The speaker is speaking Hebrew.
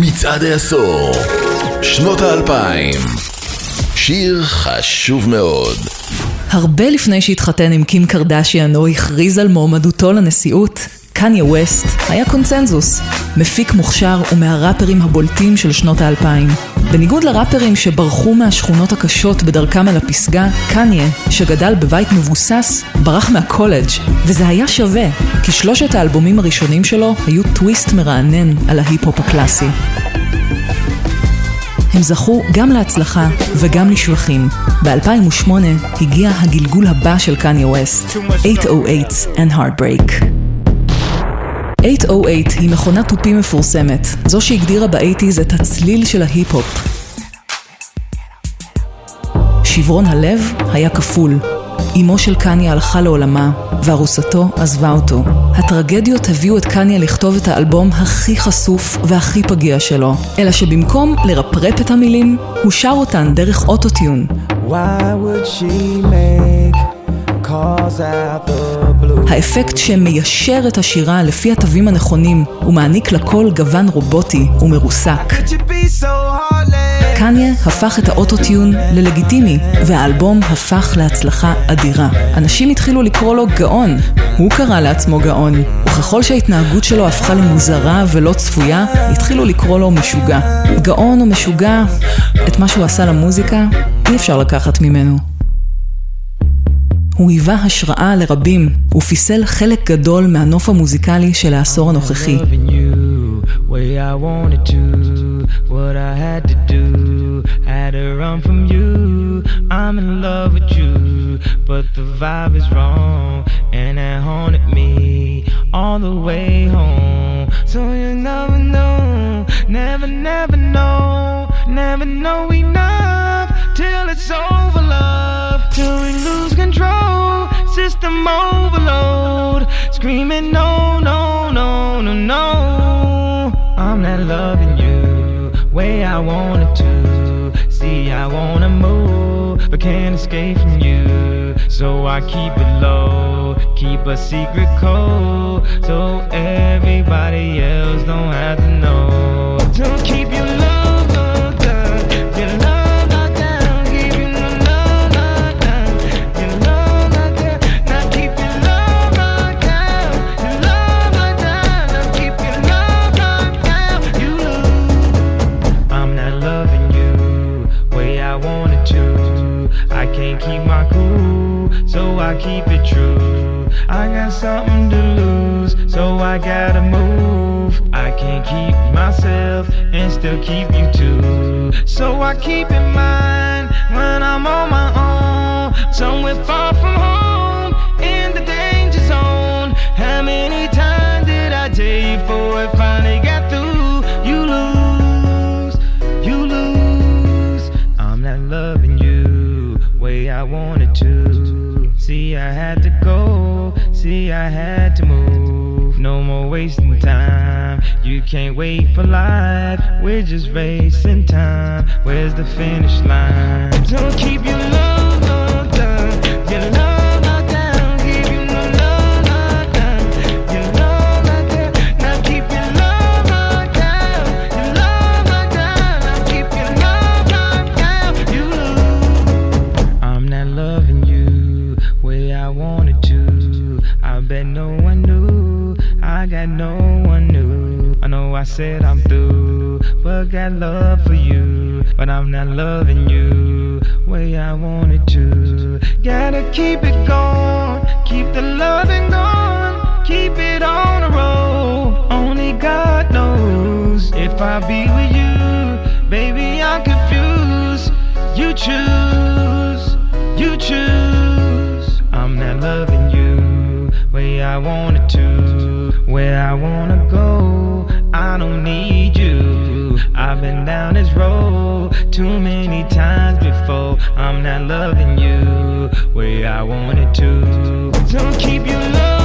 מצעד העשור, שנות האלפיים. שיר חשוב מאוד. הרבה לפני שהתחתן עם קים קרדשיאן או הכריז על מועמדותו לנשיאות, קניה ווסט היה קונצנזוס, מפיק מוכשר ומהראפרים הבולטים של שנות האלפיים. בניגוד לראפרים שברחו מהשכונות הקשות בדרכם אל הפסגה, קניה, שגדל בבית מבוסס, ברח מהקולג' וזה היה שווה, כי שלושת האלבומים הראשונים שלו היו טוויסט מרענן על ההיפ-הופ הקלאסי. הם זכו גם להצלחה וגם לשבחים. ב-2008 הגיע הגלגול הבא של קניה ווסט, 808 and Heartbreak. 808 היא מכונת תופים מפורסמת, זו שהגדירה באייטיז את הצליל של ההיפ-הופ. שברון הלב היה כפול. אמו של קניה הלכה לעולמה, וארוסתו עזבה אותו. הטרגדיות הביאו את קניה לכתוב את האלבום הכי חשוף והכי פגיע שלו, אלא שבמקום לרפרפ את המילים, הוא שר אותן דרך אוטוטיון. האפקט שמיישר את השירה לפי התווים הנכונים, ומעניק לקול גוון רובוטי ומרוסק. קניה הפך את האוטוטיון ללגיטימי, והאלבום הפך להצלחה אדירה. אנשים התחילו לקרוא לו גאון, הוא קרא לעצמו גאון, וככל שההתנהגות שלו הפכה למוזרה ולא צפויה, התחילו לקרוא לו משוגע. גאון או משוגע, את מה שהוא עשה למוזיקה, אי אפשר לקחת ממנו. הוא היווה השראה לרבים, ופיסל חלק גדול מהנוף המוזיקלי של העשור הנוכחי. All the way home. So you never know, never, never know, never know enough till it's over, love, till screaming no, no, no, no, no. I'm not loving you way I wanted to. See, I wanna move, but can't escape from you. So I keep it low, keep a secret code, so everybody else keep my cool, so I keep it true. I got something to lose, so I gotta move. I can't keep myself and still keep you too. So I keep in mind when I'm on my own, somewhere far from home, See, I had to go. See, I had to move. No more wasting time. You can't wait for life. We're just racing time. Where's the finish line? Don't keep you love said I'm through, but got love for you. But I'm not loving you way I wanted to. Gotta keep it going, keep the loving going, keep it on the road. Only God knows if I be with you, baby. I'm confused. You choose, you choose. I'm not loving you way I wanted to, where I wanna go. I don't need you. I've been down this road too many times before. I'm not loving you way I wanted to. Don't keep your love.